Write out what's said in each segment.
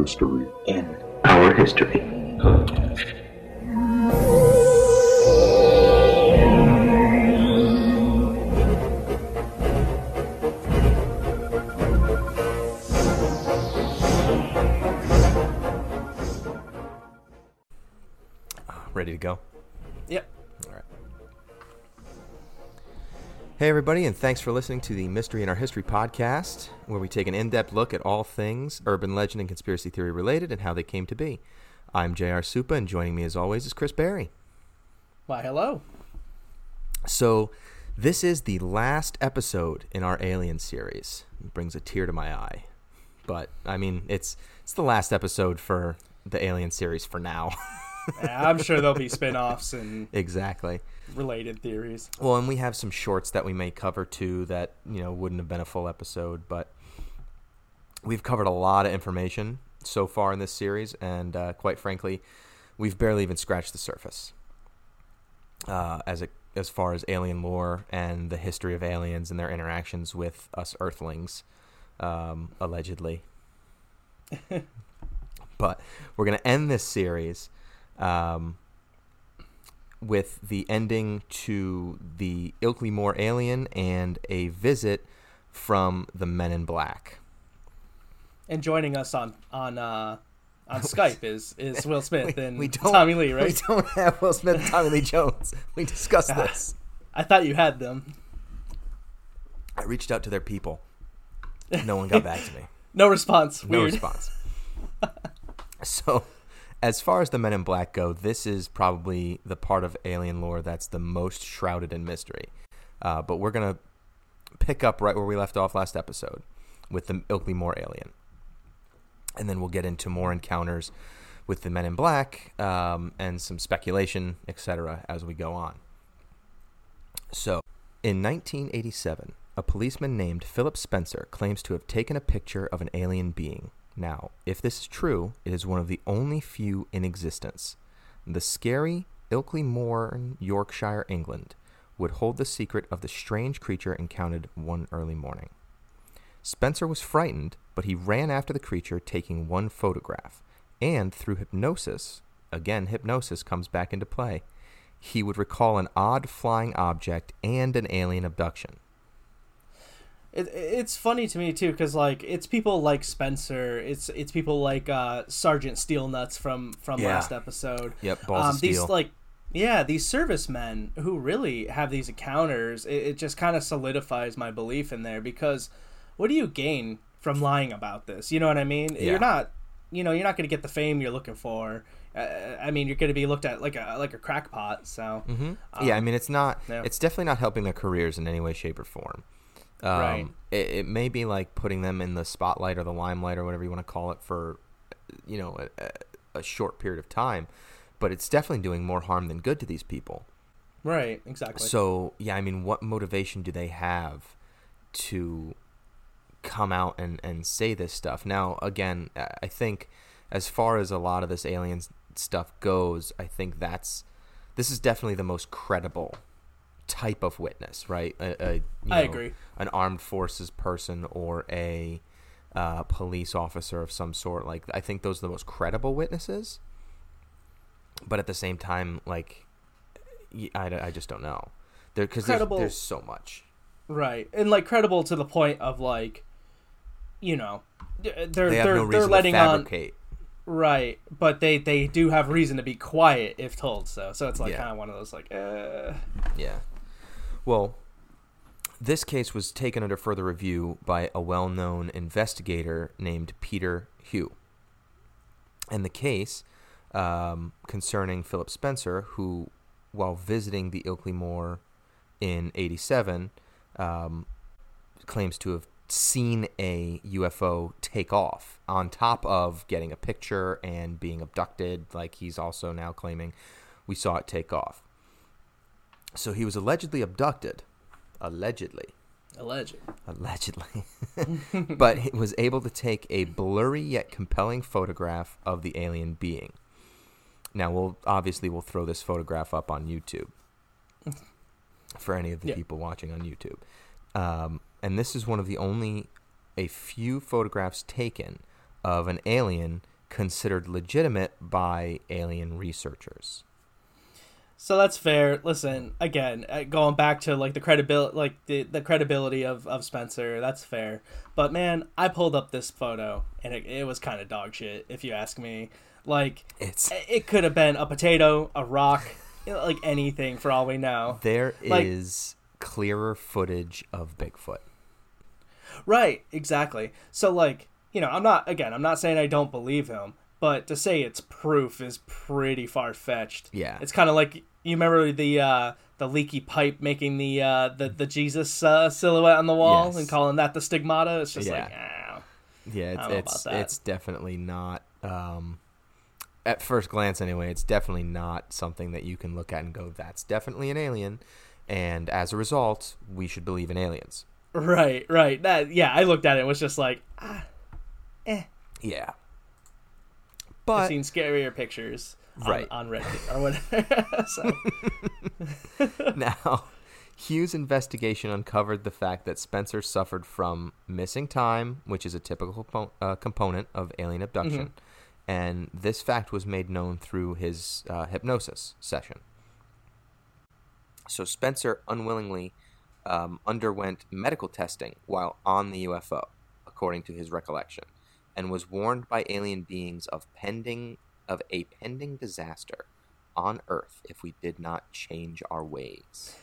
mystery in our history. Ready to go? Yep. Hey, everybody, and thanks for listening to the Mystery in Our History podcast, where we take an in depth look at all things urban legend and conspiracy theory related and how they came to be. I'm J.R. Supa, and joining me as always is Chris Barry. Why, hello. So, this is the last episode in our Alien series. It brings a tear to my eye. But, I mean, it's, it's the last episode for the Alien series for now. Yeah, I'm sure there'll be spin-offs and exactly. related theories. Well, and we have some shorts that we may cover too that, you know, wouldn't have been a full episode, but we've covered a lot of information so far in this series, and uh, quite frankly, we've barely even scratched the surface uh, as it, as far as alien lore and the history of aliens and their interactions with us Earthlings, um, allegedly. but we're going to end this series um, with the ending to the Ilkley Moor alien and a visit from the Men in Black. And joining us on on uh, on Skype is is Will Smith and we don't, Tommy Lee, right? We don't have Will Smith and Tommy Lee Jones. We discussed this. I thought you had them. I reached out to their people. No one got back to me. No response. No Weird. response. so, as far as the Men in Black go, this is probably the part of alien lore that's the most shrouded in mystery. Uh, but we're gonna pick up right where we left off last episode with the Ilkley Moor alien, and then we'll get into more encounters with the Men in Black um, and some speculation, etc., as we go on. So, in 1987, a policeman named Philip Spencer claims to have taken a picture of an alien being. Now, if this is true, it is one of the only few in existence. The scary Ilkley Moor, Yorkshire, England, would hold the secret of the strange creature encountered one early morning. Spencer was frightened, but he ran after the creature, taking one photograph. And through hypnosis, again, hypnosis comes back into play, he would recall an odd flying object and an alien abduction. It, it's funny to me too because like it's people like Spencer, it's it's people like uh, Sergeant Steelnuts from from Yeah. last episode. Yep, of these like yeah these servicemen who really have these encounters. It, it just kind of solidifies my belief in there because what do you gain from lying about this? You know what I mean? Yeah. You're not you know you're not going to get the fame you're looking for. Uh, I mean, you're going to be looked at like a like a crackpot. So hmm yeah, I mean, it's not. yeah. It's definitely not helping their careers in any way, shape, or form. Um, Right. It, it may be like putting them in the spotlight or the limelight or whatever you want to call it for, you know, a, a- short period of time, but it's definitely doing more harm than good to these people. right, exactly. So yeah, I mean, what motivation do they have to come out and, and say this stuff? Now, again, I I think as far as a lot of this aliens stuff goes, I think that's this is definitely the most credible type of witness, right? A, a, you I know, agree. An armed forces person or a uh, police officer of some sort. Like, I think those are the most credible witnesses. But at the same time, like, I, I just don't know. There because there's, there's so much. Right, and like credible to the point of like, you know, they're They they're no they're letting on right, but they they do have reason to be quiet if told so. So it's like Yeah. kind of one of those like, uh, Yeah. Well, this case was taken under further review by a well known investigator named Peter Hugh. And the case um, concerning Philip Spencer, who, while visiting the Ilkley Moor in 87, um, claims to have seen a UFO take off on top of getting a picture and being abducted. Like he's also now claiming we saw it take off. So he was allegedly abducted. Allegedly. alleged. Allegedly. but he was able to take a blurry yet compelling photograph of the alien being. Now, we'll obviously we'll throw this photograph up on YouTube for any of the Yeah. people watching on YouTube. Um, and this is one of the only a few photographs taken of an alien considered legitimate by alien researchers. So that's fair. Listen, again, uh, going back to like the credibility, like the, the credibility of, of Spencer, that's fair. But man, I pulled up this photo and it, it was kind of dog shit, if you ask me. Like, It's it could have been a potato, a rock, you know, like anything for all we know. there Like- is clearer footage of Bigfoot. Right, exactly. So like, you know, I'm not again, I'm not saying I don't believe him, but to say it's proof is pretty far fetched. Yeah. It's kind of like you remember the uh the leaky pipe making the uh the the Jesus uh, silhouette on the wall Yes. and calling that the stigmata. It's just Yeah. like, ah. Yeah, it's don't know it's, about that. it's definitely not. Um, at first glance, anyway, it's definitely not something that you can look at and go, "That's definitely an alien," and as a result, we should believe in aliens. Right, right. That yeah, I looked at it and was just like, ah, eh. Yeah, I've but seen scarier pictures Right. on Reddit or whatever. now, Hughes' investigation uncovered the fact that Spencer suffered from missing time, which is a typical compo- uh, component of alien abduction, and this fact was made known through his uh, hypnosis session. So Spencer unwillingly um, underwent medical testing while on the UFO, according to his recollection, and was warned by alien beings of pending of a pending disaster on Earth if we did not change our ways.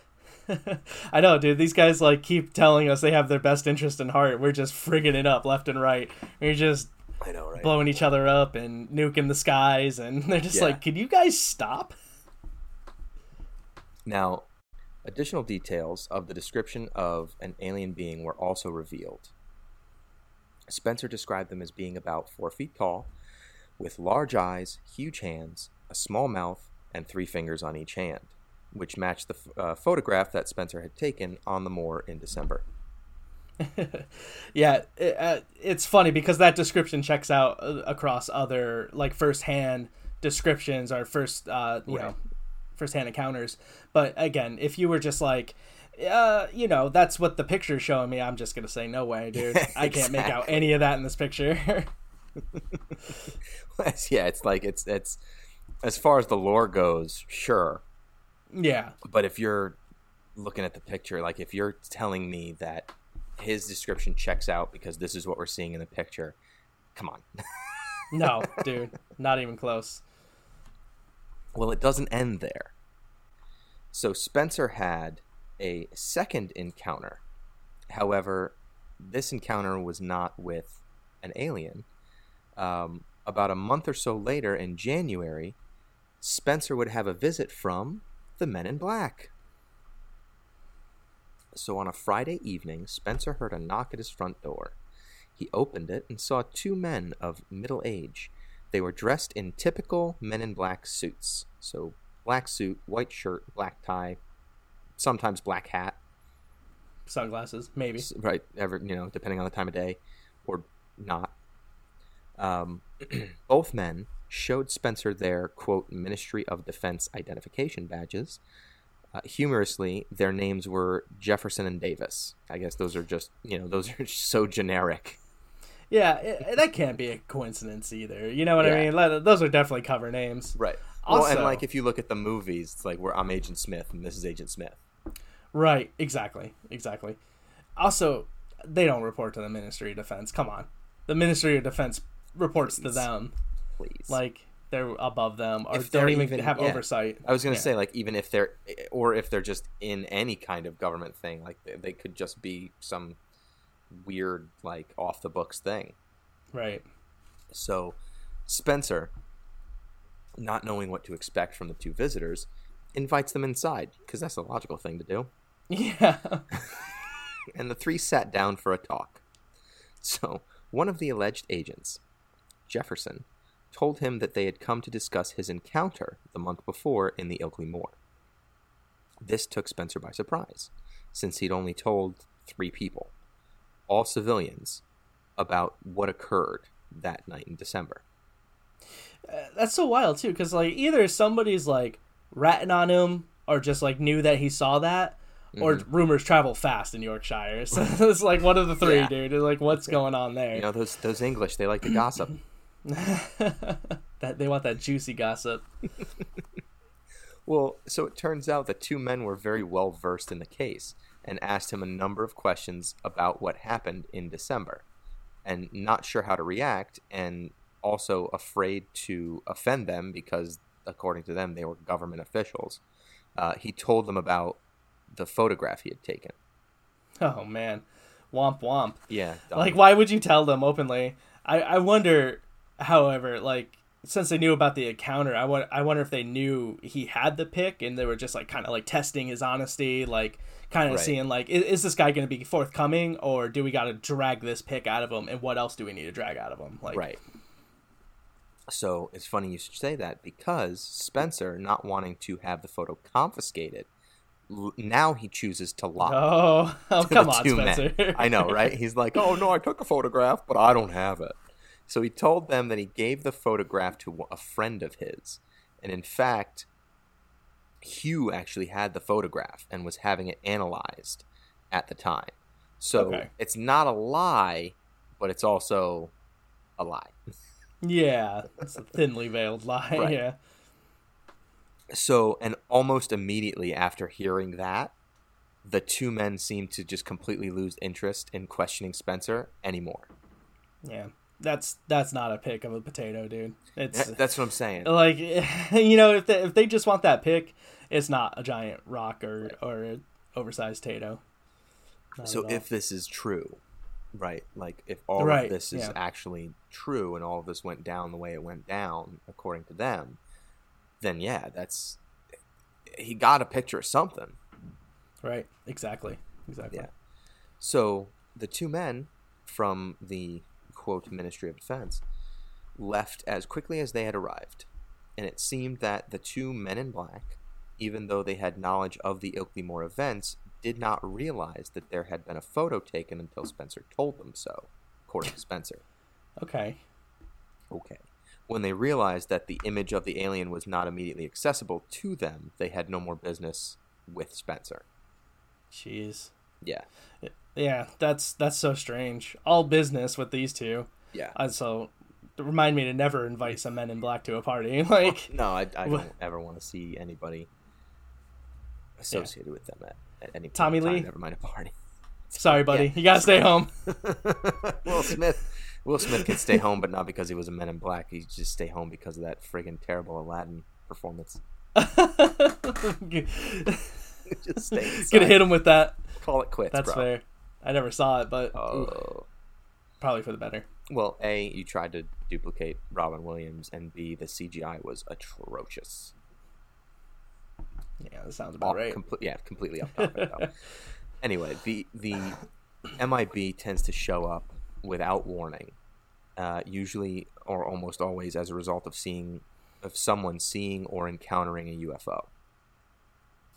I know, dude. These guys like keep telling us they have their best interest in heart. We're just frigging it up left and right. We're just I know, right? blowing each other up and nuking the skies, and they're just Yeah. like, "Can you guys stop?" Now, additional details of the description of an alien being were also revealed. Spencer described them as being about four feet tall, with large eyes, huge hands, a small mouth, and three fingers on each hand, which matched the f- uh, photograph that Spencer had taken on the moor in December. Yeah, it, uh, it's funny because that description checks out uh, across other like first-hand descriptions or first, uh, you know, Right. first-hand encounters. But again, if you were just like, uh, you know, that's what the picture's showing me, I'm just gonna say, no way, dude. I can't make out any of that in this picture. yeah, it's like it's it's as far as the lore goes, sure, yeah, but if you're looking at the picture, like if you're telling me that his description checks out because this is what we're seeing in the picture, come on. no, dude, not even close. well, it doesn't end there. So Spencer had a second encounter. However, this encounter was not with an alien. Um, about a month or so later in January, Spencer would have a visit from the Men in Black. So on a Friday evening, Spencer heard a knock at his front door. He opened it and saw two men of middle age. They were dressed in typical Men in Black suits. So black suit, white shirt, black tie, sometimes black hat, Sunglasses, maybe. right? Ever you know, depending on the time of day, or not. Um, both men showed Spencer their quote Ministry of Defense identification badges. Uh, humorously, their names were Jefferson and Davis. I guess those are just you know those are so generic. Yeah, it, that can't be a coincidence either. You know what Yeah. I mean? Like, Those are definitely cover names. Right. well, and Also- like if you look at the movies, it's like where I'm Agent Smith and this is Agent Smith. Right, exactly, exactly. Also, they don't report to the Ministry of Defense. Come on, the Ministry of Defense reports to them. Please. Like they're above them, or If don't even, even- have yeah. oversight. I was gonna Yeah. say, like, even if they're, or if they're just in any kind of government thing, like they, they could just be some weird, like, off the books thing. Right. So, Spencer, not knowing what to expect from the two visitors, invites them inside because that's a logical thing to do. Yeah. And the three sat down for a talk. So, one of the alleged agents, Jefferson, told him that they had come to discuss his encounter the month before in the Ilkley Moor. This took Spencer by surprise, since he'd only told three people, all civilians, about what occurred that night in December. That's so wild too, because like either somebody's like ratting on him, or just like knew that he saw that, or Mm-hmm. rumors travel fast in Yorkshire. So it's like one of the three, Yeah. dude. It's like what's going on there? You know, those those English, they like to gossip. that they want that juicy gossip. Well, so it turns out that two men were very well versed in the case and asked him a number of questions about what happened in December and not sure how to react and also afraid to offend them because, according to them, they were government officials. Uh, he told them about the photograph he had taken. Oh man, womp womp. Yeah. dumb. Like, why would you tell them openly? I I wonder. However, like since they knew about the encounter, I want I wonder if they knew he had the pick and they were just like kind of like testing his honesty, like kind of Right. seeing like is, is this guy going to be forthcoming or do we got to drag this pick out of him and what else do we need to drag out of him? Like, Right. So it's funny you should say that because Spencer, not wanting to have the photo confiscated, now he chooses to lie. Oh, oh to come on, two men. Spencer. I know, right? He's like, "Oh no, I took a photograph, but I don't have it." So he told them that he gave the photograph to a friend of his, and in fact, Hugh actually had the photograph and was having it analyzed at the time. So Okay. it's not a lie, but it's also a lie. yeah, it's a thinly veiled lie. Right. Yeah. So, and almost immediately after hearing that, the two men seemed to just completely lose interest in questioning Spencer anymore. Yeah. That's that's not a pick of a potato, dude. It's That's what I'm saying. like you know if they, if they just want that pick, it's not a giant rock or or an oversized potato. Not So if this is true, right? Like if all Right, of this is yeah. actually true and all of this went down the way it went down according to them, then yeah, that's he got a picture of something. right, exactly, exactly. Yeah. So the two men from the quote Ministry of Defense left as quickly as they had arrived, and it seemed that the two men in black, even though they had knowledge of the Ilkley Moor events, did not realize that there had been a photo taken until Spencer told them so, according to Spencer. Okay. Okay. When they realized that the image of the alien was not immediately accessible to them, they had no more business with Spencer. Jeez. Yeah. Yeah, that's that's so strange. All business with these two. Yeah. Uh, so remind me to never invite some men in black to a party. Like No, I, I don't ever want to see anybody associated with them at, at any point Tommy time, Lee? Never mind a party. sorry, buddy, Yeah. you gotta stay home. Will Smith. Will Smith can stay home, but not because he was a Men in Black. He just stay home because of that friggin' terrible Aladdin performance. just stay inside. Gonna hit him with that. Call it quits, That's bro. fair. I never saw it, but ooh, Oh. probably for the better. Well, A, you tried to duplicate Robin Williams, and B, the CGI was atrocious. Yeah, that sounds about off, right. comple- yeah, completely off topic. though. anyway, the the MIB tends to show up without warning, uh, usually or almost always as a result of seeing of someone seeing or encountering a UFO.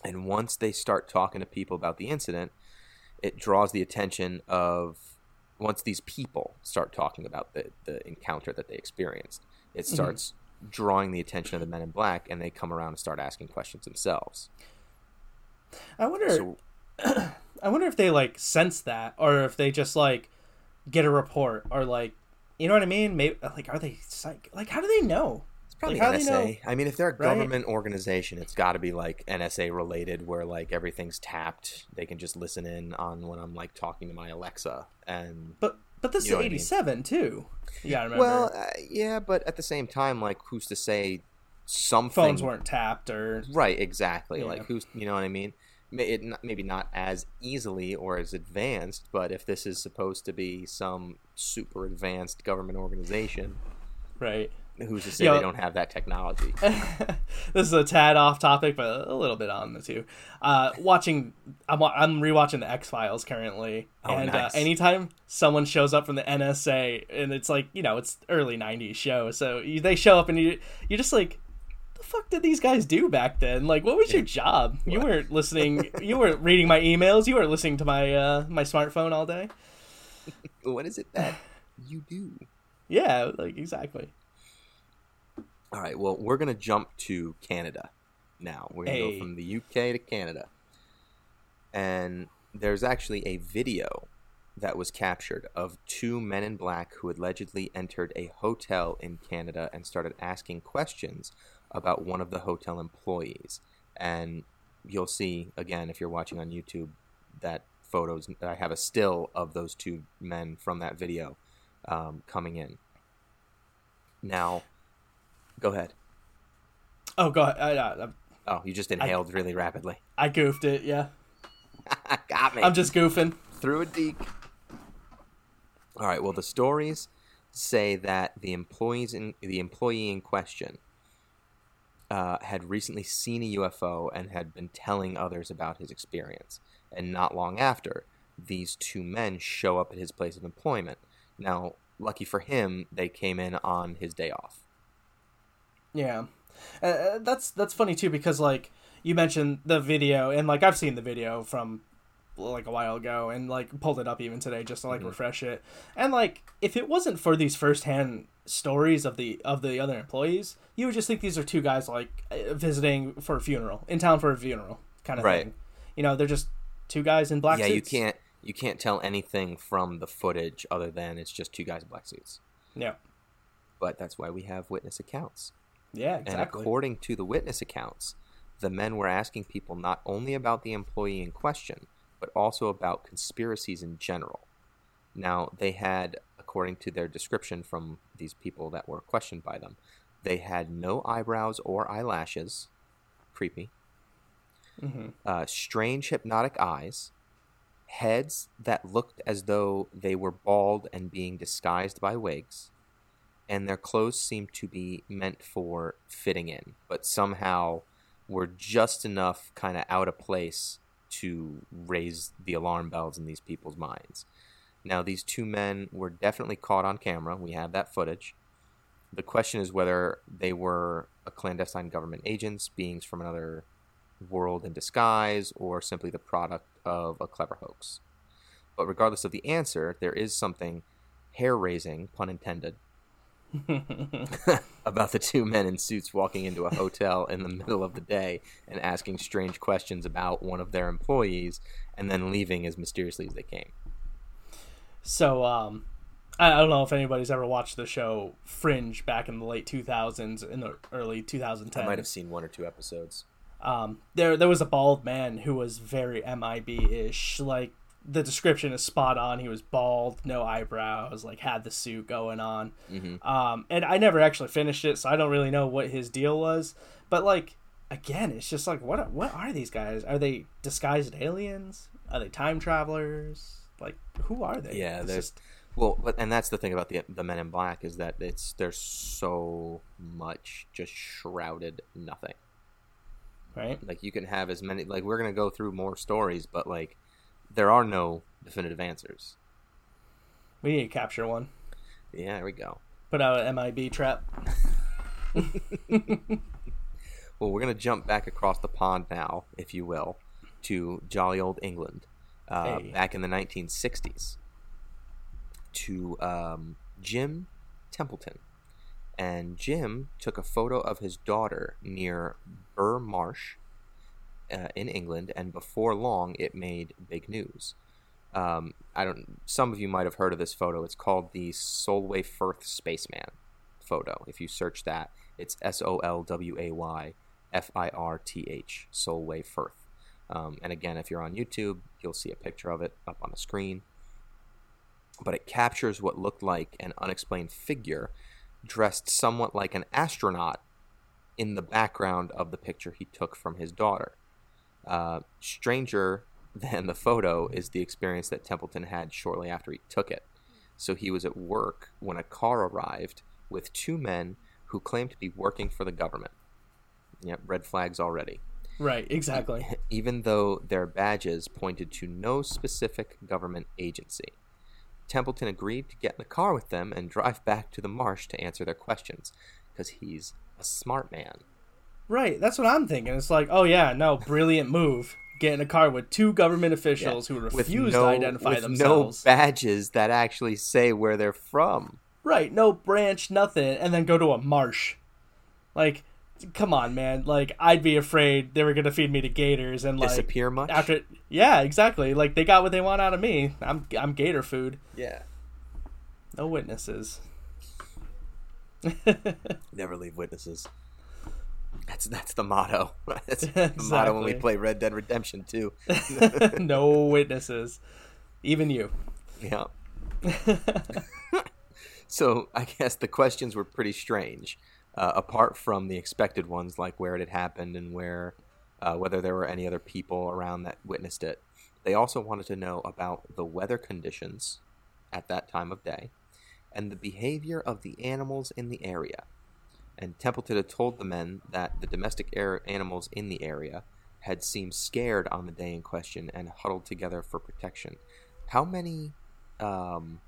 And once they start talking to people about the incident, it draws the attention of once these people start talking about the, the encounter that they experienced, it mm-hmm. starts drawing the attention of the men in black and they come around and start asking questions themselves. I wonder. So I wonder if they like sense that, or if they just like get a report, or like, you know what I mean? Maybe like, are they psych? Like, how do they know? Probably Like, how do they NSA. know? I mean, if they're a Right? government organization, it's got to be like NSA related, where like everything's tapped. They can just listen in on when I'm like talking to my Alexa, and But but this is what I mean. '87 too. Yeah, remember. well, uh, yeah, but at the same time, like who's to say something? phones weren't tapped, or right, exactly. Yeah. Like who's you know what I mean? It maybe not as easily or as advanced, but if this is supposed to be some super advanced government organization, right. Who's to say Yo. they don't have that technology? this is a tad off topic, but a little bit on the two. Uh, watching, I'm I'm rewatching the X Files currently, Oh, and nice. uh, anytime someone shows up from the NSA, and it's like you know it's early '90s show, so you, they show up and you you're just like. The fuck did these guys do back then? Like, what was your job? You weren't listening. You weren't reading my emails. You weren't listening to my uh, my smartphone all day. what is it that you do? Yeah, like exactly. All right. Well, we're gonna jump to Canada now. We're gonna Hey. go from the UK to Canada, and there's actually a video that was captured of two men in black who allegedly entered a hotel in Canada and started asking questions about one of the hotel employees. And you'll see again if you're watching on YouTube that photos. I have a still of those two men from that video um, coming in. Now, go ahead. Oh, go ahead. I, I, Oh, you just inhaled really rapidly. I goofed it. Yeah, Got me. I'm just goofing. through a deek. All right. Well, the stories say that the employees in the employee in question uh, had recently seen a UFO and had been telling others about his experience. And not long after, these two men show up at his place of employment. Now, lucky for him, they came in on his day off. Yeah, uh, uh, that's that's funny too because like you mentioned the video and like I've seen the video from like a while ago and like pulled it up even today just to like refresh it and like if it wasn't for these firsthand stories of the of the other employees you would just think these are two guys like uh, visiting for a funeral in town for a funeral kind of Right. thing you know they're just two guys in black yeah, you can't you can't tell anything from the footage other than it's just two guys in black suits. yeah But that's why we have witness accounts. Yeah exactly. And according to the witness accounts, the men were asking people not only about the employee in question, but also about conspiracies in general. Now, they had, according to their description from these people that were questioned by them, they had no eyebrows or eyelashes. Creepy. Mhm. Uh, strange hypnotic eyes. Heads that looked as though they were bald and being disguised by wigs and their clothes seemed to be meant for fitting in, but somehow were just enough kind of out of place to raise the alarm bells in these people's minds. Now, these two men were definitely caught on camera. We have that footage. The question is whether they were a clandestine government agents, beings from another world in disguise, or simply the product of a clever hoax. But regardless of the answer, there is something hair raising, pun intended, about the two men in suits walking into a hotel in the middle of the day and asking strange questions about one of their employees and then leaving as mysteriously as they came. So, um, I, I don't know if anybody's ever watched the show Fringe back in the late 2000s, in the early 2010s. I might have seen one or two episodes. Um, there, there was a bald man who was very MIB-ish. Like the description is spot on. He was bald, no eyebrows, like had the suit going on. Mhm. Um, and I never actually finished it, so I don't really know what his deal was. But like, again, it's just like, what, what are these guys? Are they disguised aliens? Are they time travelers? Like, who are they? Yeah, It's there's just- well, but and that's the thing about the the Men in Black is that it's there's so much just shrouded nothing. right. Like you can have as many like we're gonna go through more stories, but like there are no definitive answers. We need to capture one. Yeah, here we go. Put out an MIB trap. Well, we're going to jump back across the pond now, if you will, to jolly old England, uh, Hey. back in the 1960s, to um, Jim Templeton. And Jim took a photo of his daughter near Burgh Marsh uh, in England, and before long, it made big news. Um, I don't. Some of you might have heard of this photo. It's called the Solway Firth Spaceman photo. If you search that, it's S O L W A Y F I R T H, Solway Firth. Um, and again, if you're on YouTube, you'll see a picture of it up on the screen. But it captures what looked like an unexplained figure dressed somewhat like an astronaut in the background of the picture he took from his daughter. Uh, stranger than the photo is the experience that Templeton had shortly after he took it. So he was at work when a car arrived with two men who claimed to be working for the government. Yep, red flags already. Right, exactly. Even though their badges pointed to no specific government agency. Templeton agreed to get in the car with them and drive back to the marsh to answer their questions, because he's a smart man. Right, that's what I'm thinking. It's like, oh yeah, no, brilliant move. Get in a car with two government officials who With refuse no- to identify with themselves. no badges that actually say where they're from. right, no branch, nothing, and then go to a marsh. Like, come on, man. Like I'd be afraid they were gonna feed me to gators and like Disappear much? after. Yeah, exactly. Like they got what they want out of me. I'm I'm gator food. yeah. No witnesses. Never leave witnesses. That's that's the motto. That's the motto when we play Red Dead Redemption 2. no witnesses. Even you. Yeah. so I guess the questions were pretty strange, uh, apart from the expected ones, like where it had happened and where, uh, whether there were any other people around that witnessed it. They also wanted to know about the weather conditions at that time of day, and the behavior of the animals in the area. And Templeton had told the men that the domestic air animals in the area had seemed scared on the day in question and huddled together for protection. How many um,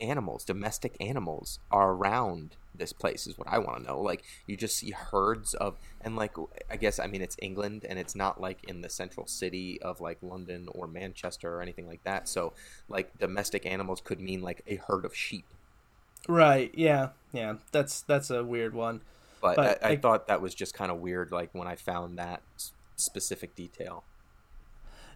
animals, domestic animals, are around this place? Is what I want to know. Like you just see herds of, and like I guess I mean it's England, and it's not like in the central city of like London or Manchester or anything like that. So like domestic animals could mean like a herd of sheep. Right. Yeah. Yeah. That's that's a weird one. But, But I, I, I- thought that was just kind of weird. Like when I found that specific detail.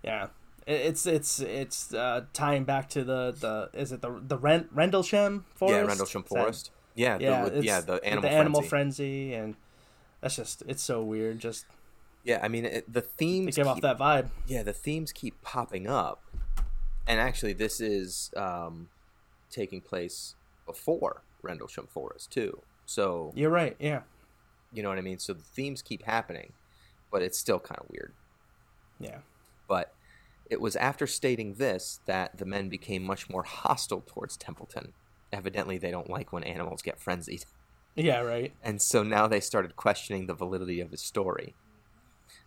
Yeah. It's it's it's uh, tying back to the, the is it the the Ren- Rendlesham forest? Yeah, Rendlesham Is that- Forest. Yeah, Yeah, the, yeah, the animal, the animal frenzy. frenzy, and that's just it's so weird. Just Yeah, I mean it, the it themes. off keep- that vibe. yeah, the themes keep popping up, and actually, this is um, taking place before Rendlesham Forest too. So You're right. Yeah. you know what I mean. So the themes keep happening, but it's still kind of weird. Yeah. But it was after stating this that the men became much more hostile towards Templeton. Evidently, they don't like when animals get frenzied. Yeah. Right. And so now they started questioning the validity of his story.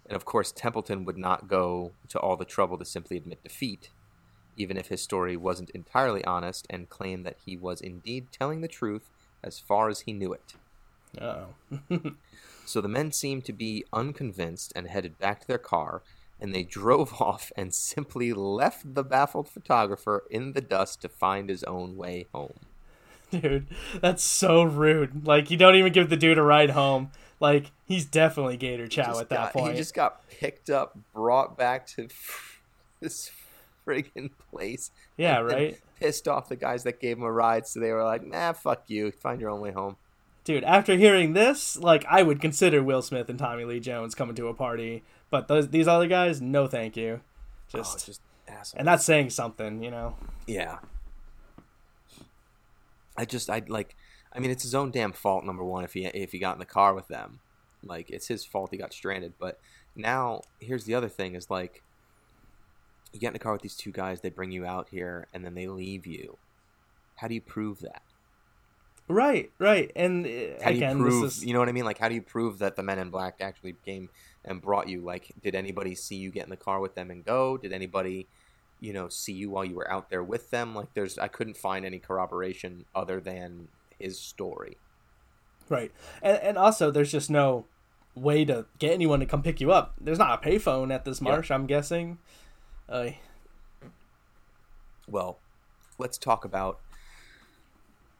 And of course, Templeton would not go to all the trouble to simply admit defeat, even if his story wasn't entirely honest, and claimed that he was indeed telling the truth as far as he knew it. Oh. So the men seemed to be unconvinced and headed back to their car, and they drove off and simply left the baffled photographer in the dust to find his own way home. Dude, that's so rude. Like you don't even give the dude a ride home. Like he's definitely Gator Chow at that got- point. He just got picked up, brought back to this friggin' place. Yeah, right? Pissed off the guys that gave him a ride, so they were like, "Nah, fuck you. Find your own way home." Dude, after hearing this, like I would consider Will Smith and Tommy Lee Jones coming to a party, but those these other guys, no, thank you. Just, oh, just asshole. and that's saying something, you know. yeah. I just, I like. I mean, it's his own damn fault. Number one, if he if he got in the car with them, like it's his fault he got stranded. But now, here's the other thing: is like, you get in the car with these two guys, they bring you out here, and then they leave you. How do you prove that? Right, right, and uh, how do again, you prove this is you know what i mean like how do you prove that the men in black actually came and brought you like did anybody see you get in the car with them and go did anybody you know see you while you were out there with them like there's i couldn't find any corroboration other than his story right, and and also there's just no way to get anyone to come pick you up. There's not a payphone at this Yeah. marsh, I'm guessing. Uh, well let's talk about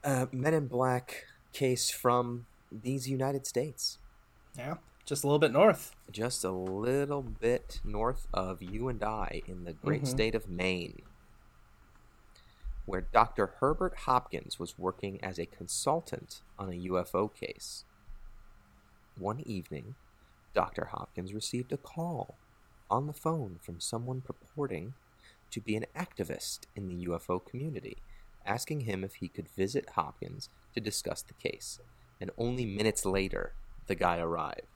uh, men in black case from these united states yeah, just a little bit north. just a little bit north of you and I in the great Mhm. state of Maine, where Dr. Herbert Hopkins was working as a consultant on a UFO case. One evening, Dr. Hopkins received a call on the phone from someone purporting to be an activist in the UFO community, asking him if he could visit Hopkins to discuss the case. And only minutes later, the guy arrived.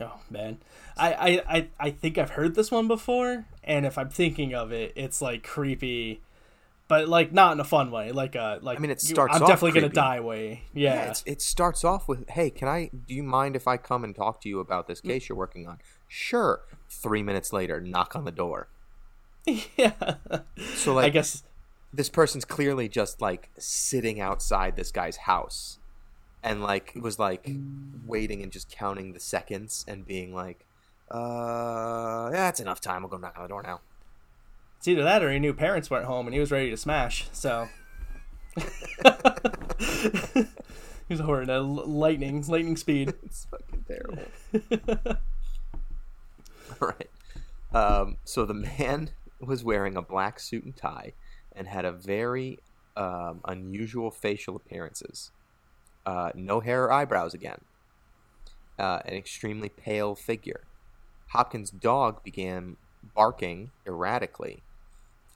Oh man, I, I I think I've heard this one before, and if I'm thinking of it, it's like creepy, but like not in a fun way. Like a like I mean, it you- starts I'm off definitely gonna die way. Yeah, it's, it starts off with, "Hey, can I? Do you mind if I come and talk to you about this case you're working on?" Sure. Three minutes later, knock on the door. yeah. So, like, I guess this person's clearly just like sitting outside this guy's house, and like was like waiting and just counting the seconds and being like, "Uh, yeah, that's enough time. I'll go knock on the door now." It's either that or he knew parents weren't home and he was ready to smash. So He's a horn at lightning, lightning speed. it's fucking terrible. All right. Um, so the man was wearing a black suit and tie and had a very um, unusual facial appearances. Uh, no hair or eyebrows again. Uh, an extremely pale figure. Hopkins' dog began barking erratically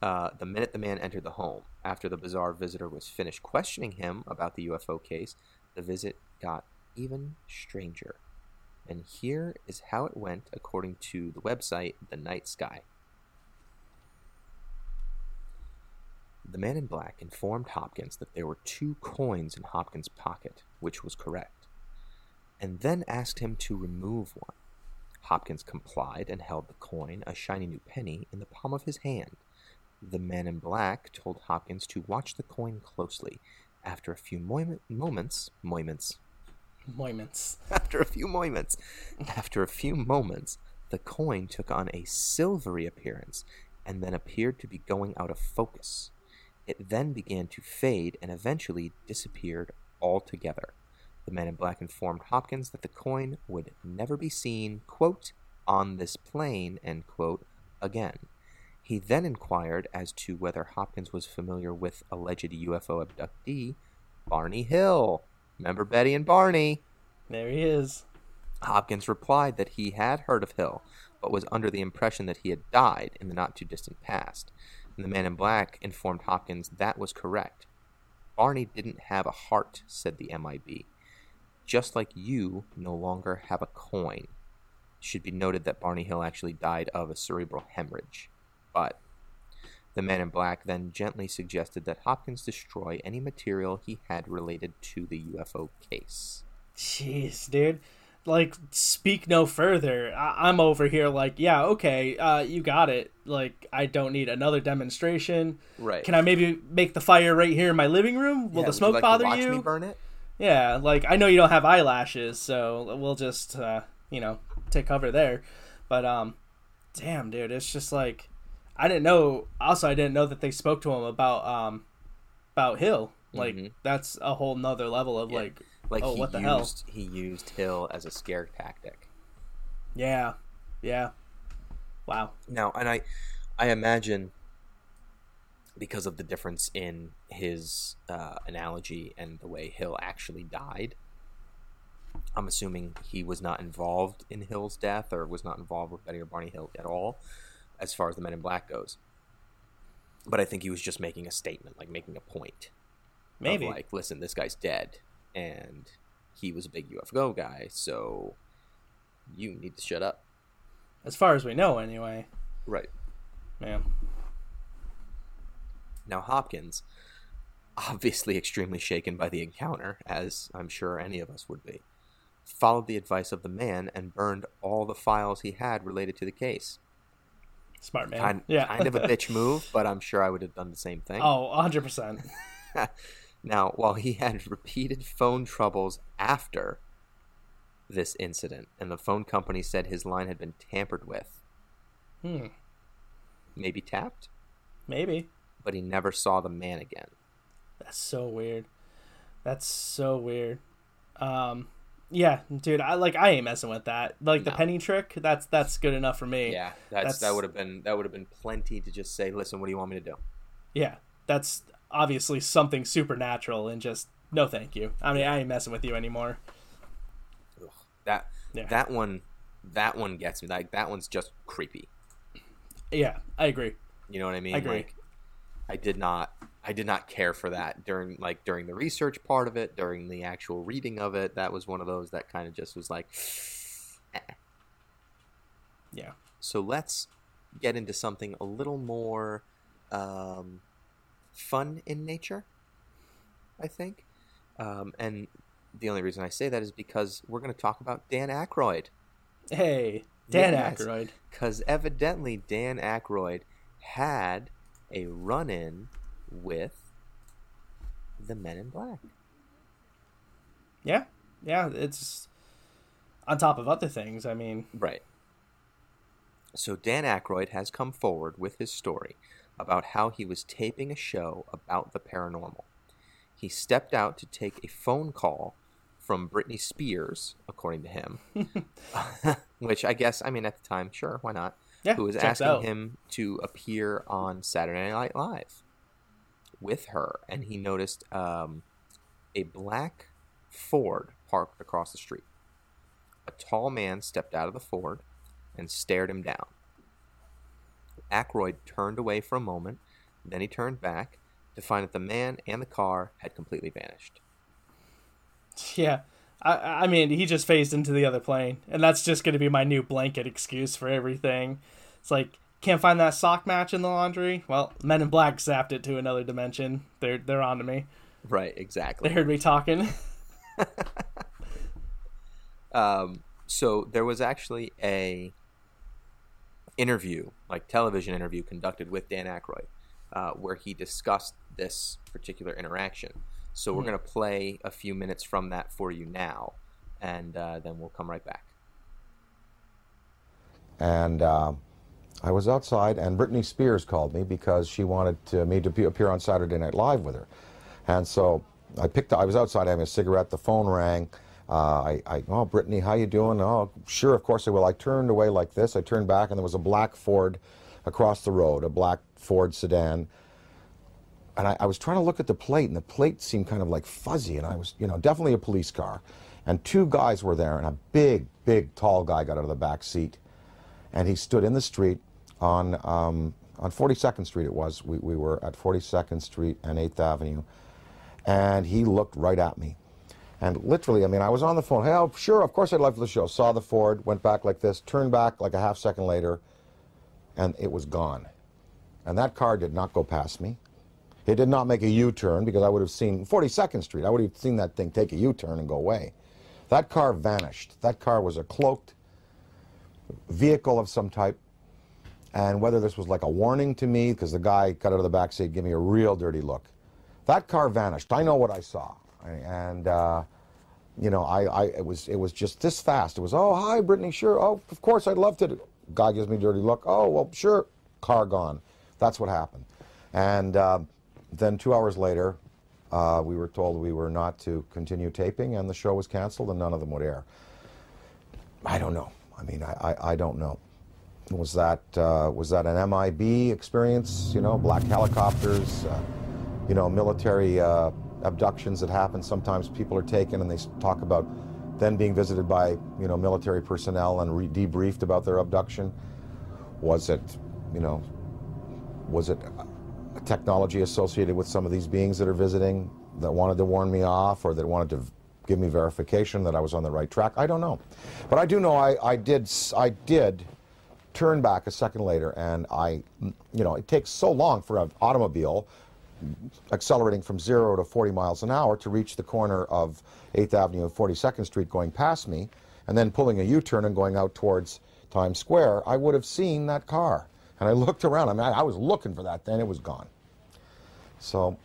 uh, the minute the man entered the home. After the bizarre visitor was finished questioning him about the UFO case, the visit got even stranger. And here is how it went according to the website The Night Sky. The man in black informed Hopkins that there were two coins in Hopkins' pocket, which was correct, and then asked him to remove one. Hopkins complied and held the coin, a shiny new penny, in the palm of his hand. The man in black told Hopkins to watch the coin closely. After a few moments, moments, moments, Moments. after a few moments, after a few moments, the coin took on a silvery appearance and then appeared to be going out of focus. It then began to fade and eventually disappeared altogether. The man in black informed Hopkins that the coin would never be seen, quote, on this plane, end quote, again. He then inquired as to whether Hopkins was familiar with alleged UFO abductee Barney Hill. Remember Betty and Barney? There he is. Hopkins replied that he had heard of Hill, but was under the impression that he had died in the not too distant past. And the man in black informed Hopkins that was correct. Barney didn't have a heart, said the MIB. Just like you no longer have a coin. It should be noted that Barney Hill actually died of a cerebral hemorrhage. But the man in black then gently suggested that Hopkins destroy any material he had related to the UFO case. Jeez, dude. Like, speak no further. I- I'm over here like, yeah, okay, uh, you got it. Like, I don't need another demonstration. Right. Can I maybe make the fire right here in my living room? Will Yeah, the smoke you like bother you? me burn it? Yeah, like I know you don't have eyelashes, so we'll just uh, you know take cover there. But um, damn, dude, it's just like I didn't know. Also, I didn't know that they spoke to him about um about Hill. Like Mhm. that's a whole nother level of Yeah. like Like Oh, he what the used hell? he used Hill as a scare tactic. yeah, yeah. Wow. Now, and I I imagine because of the difference in his uh, analogy and the way Hill actually died. I'm assuming he was not involved in Hill's death or was not involved with Betty or Barney Hill at all, as far as the Men in Black goes. But I think he was just making a statement, like making a point. Maybe. like, listen, this guy's dead, and he was a big UFO guy, so you need to shut up. As far as we know, anyway. Right. Man. Now, Hopkins, obviously extremely shaken by the encounter, as I'm sure any of us would be, followed the advice of the man and burned all the files he had related to the case. Smart man. Kind, yeah. kind of a bitch move, but I'm sure I would have done the same thing. oh, 100%. Now, while he had repeated phone troubles after this incident, and the phone company said his line had been tampered with, Hmm. maybe tapped, Maybe. but he never saw the man again. That's so weird. That's so weird. Um, yeah, dude, I like I ain't messing with that. Like the penny trick, that's that's good enough for me. Yeah, that's, That's- that would have been that would have been plenty to just say, listen, what do you want me to do? Yeah, that's obviously something supernatural and just no, thank you. I mean, I ain't messing with you anymore. Ugh, that Yeah. that one that one gets me. Like that one's just creepy. Yeah, I agree. You know what I mean? I agree. Like I did not I did not care for that during like during the research part of it, during the actual reading of it. That was one of those that kind of just was like eh. Yeah. So let's get into something a little more um, fun in nature, I think. Um, and the only reason I say that is because we're going to talk about Dan Aykroyd. Hey, Dan Yes. Aykroyd. Because evidently Dan Aykroyd had a run in with the Men in Black. Yeah, yeah, it's on top of other things. I mean, Right. So Dan Aykroyd has come forward with his story about how he was taping a show about the paranormal. he stepped out to take a phone call from Britney Spears, according to him, which I guess, I mean, at the time, sure, why not? Yeah, who was asking out. him to appear on Saturday Night Live with her, and he noticed um, a black Ford parked across the street. A tall man stepped out of the Ford and stared him down. Aykroyd turned away for a moment, then he turned back to find that the man and the car had completely vanished. Yeah. I, I mean, he just phased into the other plane, and that's just going to be my new blanket excuse for everything. It's like, can't find that sock match in the laundry? Well, Men in Black zapped it to another dimension. They're they're on to me. Right, exactly. They heard me talking. Um, so there was actually a interview, like television interview, conducted with Dan Aykroyd, uh, where he discussed this particular interaction. So we're going to play a few minutes from that for you now, and uh, then we'll come right back. And uh, I was outside, and Britney Spears called me because she wanted to, me to appear on Saturday Night Live with her. And so I picked. I was outside having a cigarette. The phone rang. Uh, I, I, oh, Brittany, how you doing? Oh, sure, of course I will. I turned away like this. I turned back, and there was a black Ford across the road, a black Ford sedan. And I, I was trying to look at the plate, and the plate seemed kind of like fuzzy. And I was, you know, definitely a police car. And two guys were there, and a big, big, tall guy got out of the back seat, and he stood in the street on um, on 42nd Street. It was. We, we were at 42nd Street and 8th Avenue, and he looked right at me. And literally, I mean, I was on the phone. Hey, oh, sure, of course I'd love for the show. Saw the Ford, went back like this, turned back like a half second later, and it was gone. And that car did not go past me. It did not make a U-turn because I would have seen 42nd Street. I would have seen that thing take a U-turn and go away. That car vanished. That car was a cloaked vehicle of some type. And whether this was like a warning to me, because the guy got out of the back seat, gave me a real dirty look. That car vanished. I know what I saw, and uh, you know, I, I it was it was just this fast. It was oh hi Brittany, sure, oh of course I'd love to. Guy gives me a dirty look. Oh well, sure. Car gone. That's what happened. And uh, then two hours later, uh, we were told we were not to continue taping, and the show was canceled, and none of them would air. I don't know. I mean, I, I, I don't know. Was that uh, was that an MIB experience? You know, black helicopters. Uh, you know, military uh, abductions that happen. Sometimes people are taken, and they talk about then being visited by you know military personnel and debriefed about their abduction. Was it, you know, was it a technology associated with some of these beings that are visiting that wanted to warn me off or that wanted to give me verification that I was on the right track? I don't know. But I do know I, I did I did turn back a second later and I you know, it takes so long for an automobile accelerating from 0 to 40 miles an hour to reach the corner of 8th Avenue and 42nd Street going past me and then pulling a U-turn and going out towards Times Square, I would have seen that car. And I looked around. I mean, I, I was looking for that then. It was gone. So,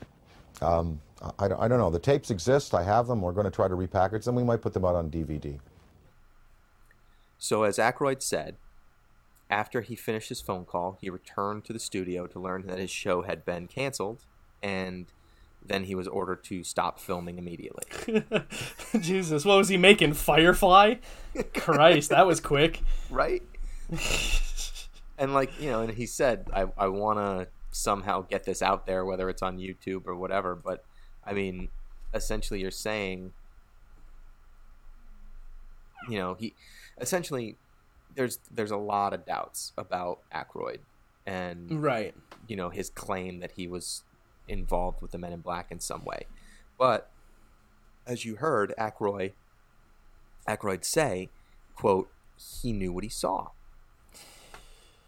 um, I, I don't know. The tapes exist. I have them. We're going to try to repackage them. We might put them out on DVD. So, as Aykroyd said, after he finished his phone call, he returned to the studio to learn that his show had been canceled, and then he was ordered to stop filming immediately. Jesus, what was he making? Firefly? Christ, that was quick. right? and, like, you know, and he said, I, I want to somehow get this out there, whether it's on YouTube or whatever, but I mean, essentially, you're saying, you know, he essentially there's there's a lot of doubts about Aykroyd and Right. you know his claim that he was involved with the Men in Black in some way. But as you heard Aykroyd Aykroyd say, "quote He knew what he saw."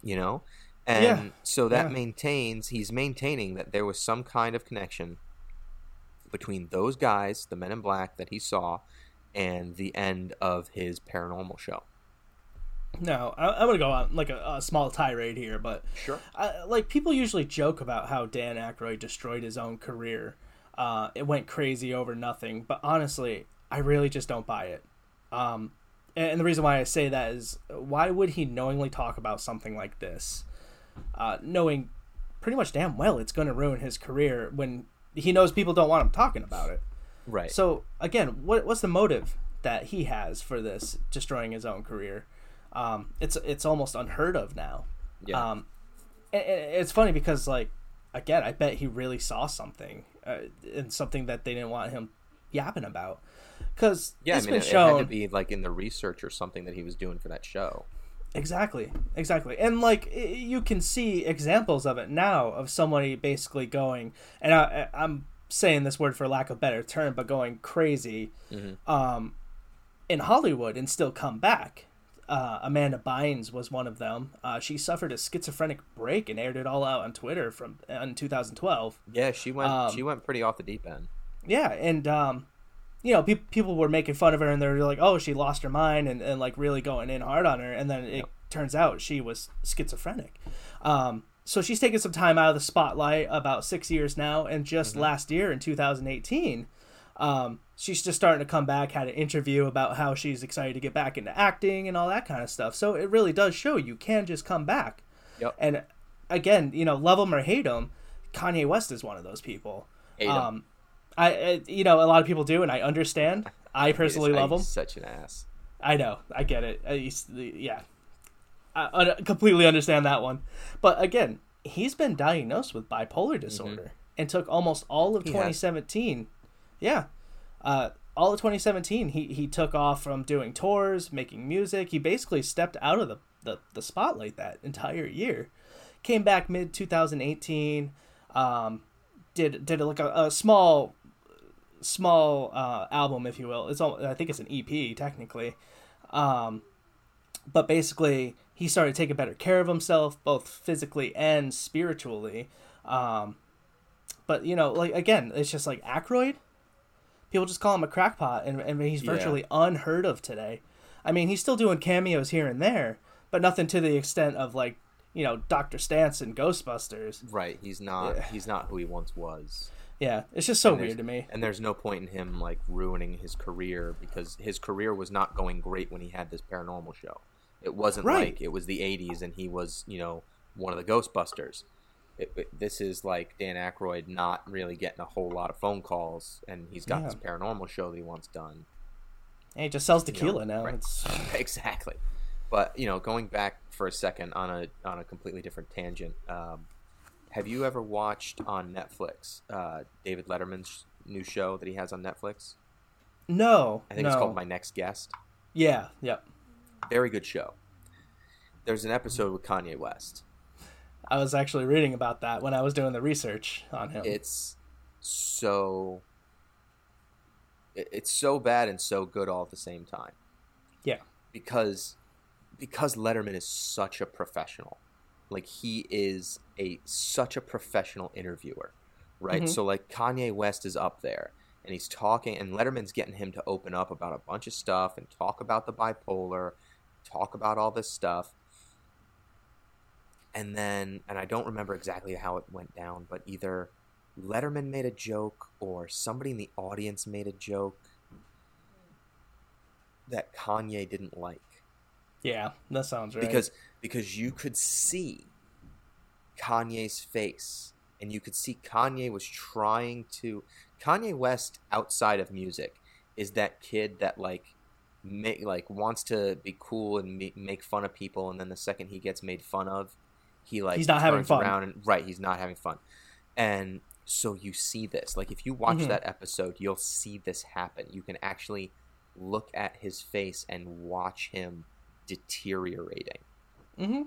You know, and Yeah. so that Yeah. maintains he's maintaining that there was some kind of connection between those guys, the Men in Black that he saw, and the end of his paranormal show. No, I, I'm gonna go on like a, a small tirade here, but Sure. I, like people usually joke about how Dan Aykroyd destroyed his own career. Uh, it went crazy over nothing, but honestly, I really just don't buy it. Um, and, and the reason why I say that is, why would he knowingly talk about something like this, uh, knowing pretty much damn well it's going to ruin his career when he knows people don't want him talking about it. Right. So again, what what's the motive that he has for this destroying his own career? Um, it's it's almost unheard of now. Yeah. Um, and it's funny because like again, I bet he really saw something uh, and something that they didn't want him yapping about. Because yeah, it's I mean, been it, shown it had to be like in the research or something that he was doing for that show. Exactly, exactly, and like you can see examples of it now of somebody basically going, and I, I'm saying this word for lack of better term, but going crazy, um, in Hollywood and still come back. Uh, Amanda Bynes was one of them. Uh, she suffered a schizophrenic break and aired it all out on Twitter from in 2012. Yeah, she went. Um, she went pretty off the deep end. Yeah, and um, you know, pe- people were making fun of her, and they're like, "Oh, she lost her mind," and, and like really going in hard on her. And then it turns out she was schizophrenic. Um, so she's taken some time out of the spotlight, about six years now, and just last year in 2018, um, she's just starting to come back. Had an interview about how she's excited to get back into acting and all that kind of stuff. So it really does show you can just come back. Yep. And again, you know, love him or hate him, Kanye West is one of those people. Hate him. Um, I, I, you know, a lot of people do, and I understand. I personally love him. Such an ass. I know, I get it. I yeah, I, completely understand that one. But again, he's been diagnosed with bipolar disorder and took almost all of Mm-hmm. Has. 2017. Yeah, uh, all of 2017, he he took off from doing tours, making music. He basically stepped out of the the, the spotlight that entire year. Came back mid 2018. Um, did did like a, a small small uh, album, if you will. It's all, I think it's an EP technically, um, but basically he started taking better care of himself, both physically and spiritually. Um, but you know, like again, it's just like Aykroyd. People just call him a crackpot, and, and he's Yeah. virtually unheard of today. I mean, he's still doing cameos here and there, but nothing to the extent of like you know Doctor Stantz and Ghostbusters. Right. He's not. Yeah. He's not who he once was. Yeah, it's just so And weird to me. And there's no point in him like ruining his career because his career was not going great when he had this paranormal show. It wasn't Right. like it was the '80s and he was, you know, one of the Ghostbusters. It, it- this is like Dan Aykroyd not really getting a whole lot of phone calls, and he's got Yeah. this paranormal show that he wants done. And he just sells you know, tequila now. right. It's exactly. But you know, going back for a second on a on a completely different tangent, um, have you ever watched on Netflix uh, David Letterman's new show that he has on Netflix? no, I think no. it's called My Next Guest. Yeah, yep. Very good show. There's an episode with Kanye West. I was actually reading about that when I was doing the research on him. It's so it's so bad and so good all at the same time. yeah, because because Letterman is such a professional. Like he is a such a professional interviewer, right? Mhm. So like Kanye West is up there and he's talking and Letterman's getting him to open up about a bunch of stuff and talk about the bipolar, talk about all this stuff. And then and I don't remember exactly how it went down, but either Letterman made a joke or somebody in the audience made a joke that Kanye didn't like yeah, that sounds right. because because you could see Kanye's face and you could see Kanye was trying to Kanye West outside of music is that kid that like make like wants to be cool and make fun of people and then the second he gets made fun of he like He's not having turns fun. around and right he's not having fun. And so you see this. Like if you watch Mhm. that episode you'll see this happen. You can actually look at his face and watch him deteriorating. Hmm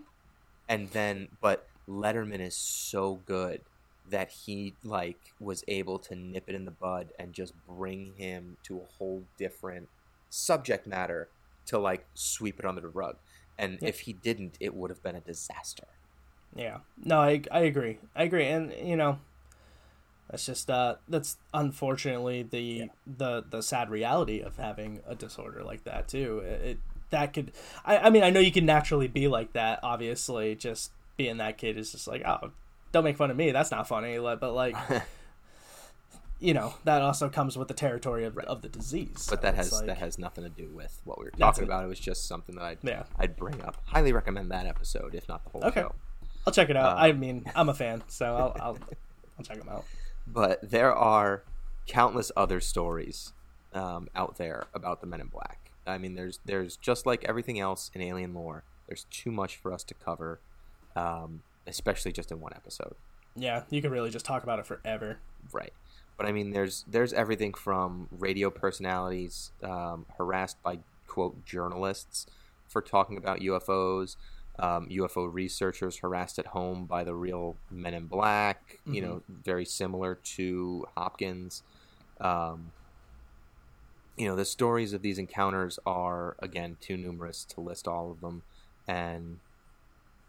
and then but letterman is so good that he like was able to nip it in the bud and just bring him to a whole different subject matter to like sweep it under the rug. And Yeah. if he didn't it would have been a disaster Yeah. No, I I agree. I agree, and you know, that's just uh that's unfortunately the the the sad reality of having a disorder like that too. It, it that could I I mean I know you can naturally be like that. Obviously, just being that kid is just like oh don't make fun of me. That's not funny. But like. You know that also comes with the territory of, of the disease. but so that has like- that has nothing to do with what we were talking it. about it was just something that i'd Yeah. i'd bring up highly recommend that episode if not the whole Okay. show I'll check it out. Uh, I mean, I'm a fan, so I'll I'll, I'll check them out. but there are countless other stories um, out there about the Men in Black. I mean, there's there's just like everything else in alien lore. There's too much for us to cover, um, especially just in one episode. Yeah, you could really just talk about it forever. Right. But I mean, there's there's everything from radio personalities um, harassed by quote journalists for talking about UFOs, um, UFO researchers harassed at home by the real Men in Black. You know, very similar to Hopkins. Um, you know, the stories of these encounters are again too numerous to list all of them, and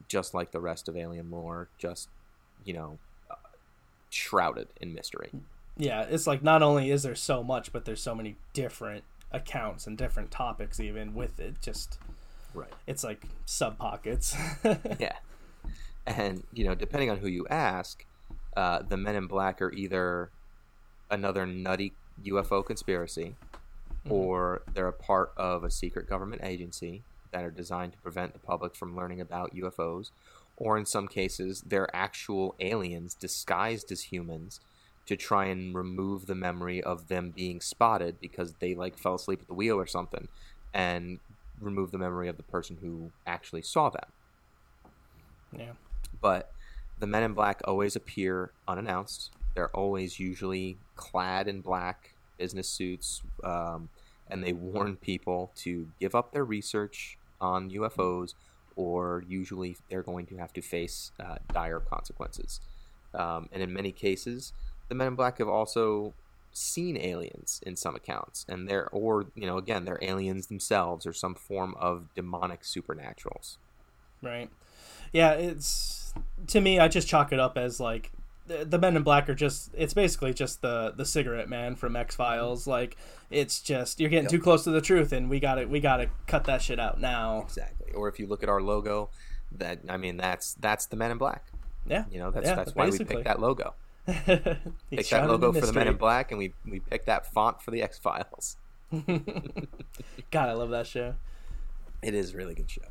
just like the rest of alien lore, just you know, uh, shrouded in mystery. Yeah, it's like not only is there so much, but there's so many different accounts and different topics even with it. Just Right. it's like sub pockets. yeah. And, you know, depending on who you ask, uh, the Men in Black are either another nutty UFO conspiracy or they're a part of a secret government agency that are designed to prevent the public from learning about UFOs, or in some cases, they're actual aliens disguised as humans to try and remove the memory of them being spotted because they like fell asleep at the wheel or something and remove the memory of the person who actually saw them yeah. but the men in black always appear unannounced. They're always usually clad in black business suits, um, and they warn people to give up their research on UFOs, or usually they're going to have to face uh, dire consequences. Um, and in many cases, the men in black have also seen aliens in some accounts, and they're or you know again they're aliens themselves or some form of demonic supernaturals. Right. Yeah, it's to me. I just chalk it up as like the, the Men in Black are just. It's basically just the the cigarette man from X Files. Mm-hmm. Like it's just you're getting too close to the truth, and we got to we got to cut that shit out now. Exactly. Or if you look at our logo, that I mean that's that's the Men in Black. Yeah. You know, that's Yeah, that's why we picked that logo. Picked that logo for the Men in. Black, and we we picked that font for the X Files. God, I love that show. It is a really good show.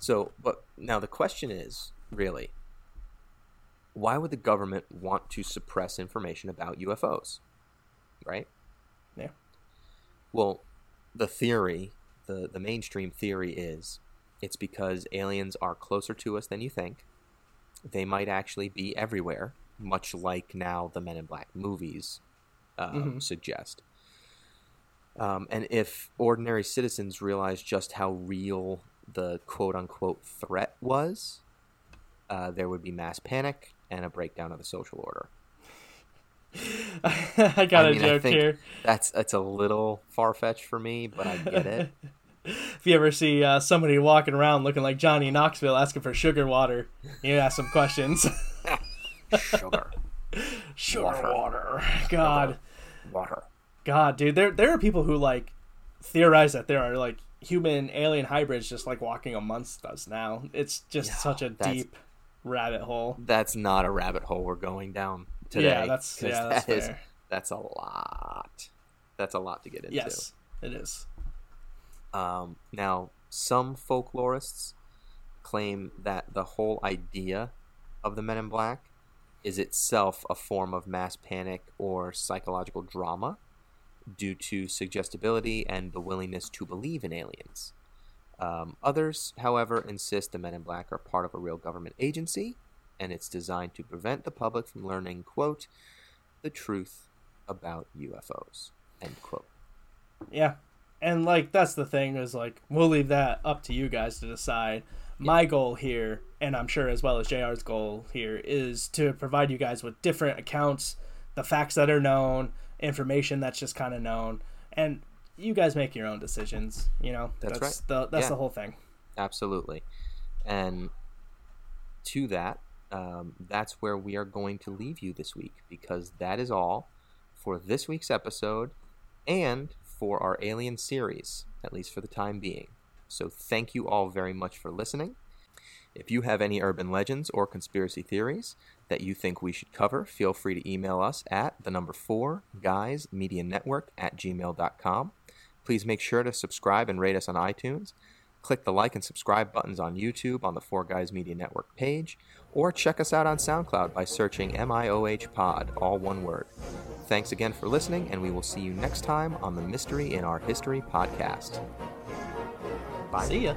So, but now the question is really, why would the government want to suppress information about UFOs? Right? Yeah. Well, the theory, the the mainstream theory is, it's because aliens are closer to us than you think. They might actually be everywhere, much like now the Men in Black movies um, suggest. Um, and if ordinary citizens realized just how real the quote unquote threat was, uh, there would be mass panic and a breakdown of the social order. I got I a mean, I joke here. that's it's a little far fetched for me, but I get it. If you ever see uh, somebody walking around looking like Johnny Knoxville asking for sugar water, you ask some questions. Sugar, sugar Water. water. God. water. God, dude, there there are people who like theorize that there are like human alien hybrids just like walking amongst us now. It's just such a deep rabbit hole. That's not a rabbit hole we're going down today. Yeah, that's yeah, that's that is- that's a lot. That's a lot to get into. Yes, it is. Um, now, some folklorists claim that the whole idea of the Men in Black is itself a form of mass panic or psychological drama due to suggestibility and the willingness to believe in aliens. Um, others, however, insist the Men in Black are part of a real government agency and it's designed to prevent the public from learning, quote, the truth about UFOs, end quote. Yeah. And like that's the thing is like we'll leave that up to you guys to decide. My goal here, and I'm sure as well as JR's goal here, is to provide you guys with different accounts, the facts that are known, information that's just kind of known, and you guys make your own decisions. You know, That's right. The, that's Yeah. the whole thing. Absolutely. And to that, um, that's where we are going to leave you this week because that is all for this week's episode and for our Alien series, at least for the time being. So thank you all very much for listening. If you have any urban legends or conspiracy theories that you think we should cover, feel free to email us at the number four guys media network at gmail.com. Please make sure to subscribe and rate us on iTunes Click the like and subscribe buttons on YouTube on the Four Guys Media Network page, or check us out on SoundCloud by searching MIOH Pod, all one word. Thanks again for listening, and we will see you next time on the Mystery in Our History podcast. Bye. See ya.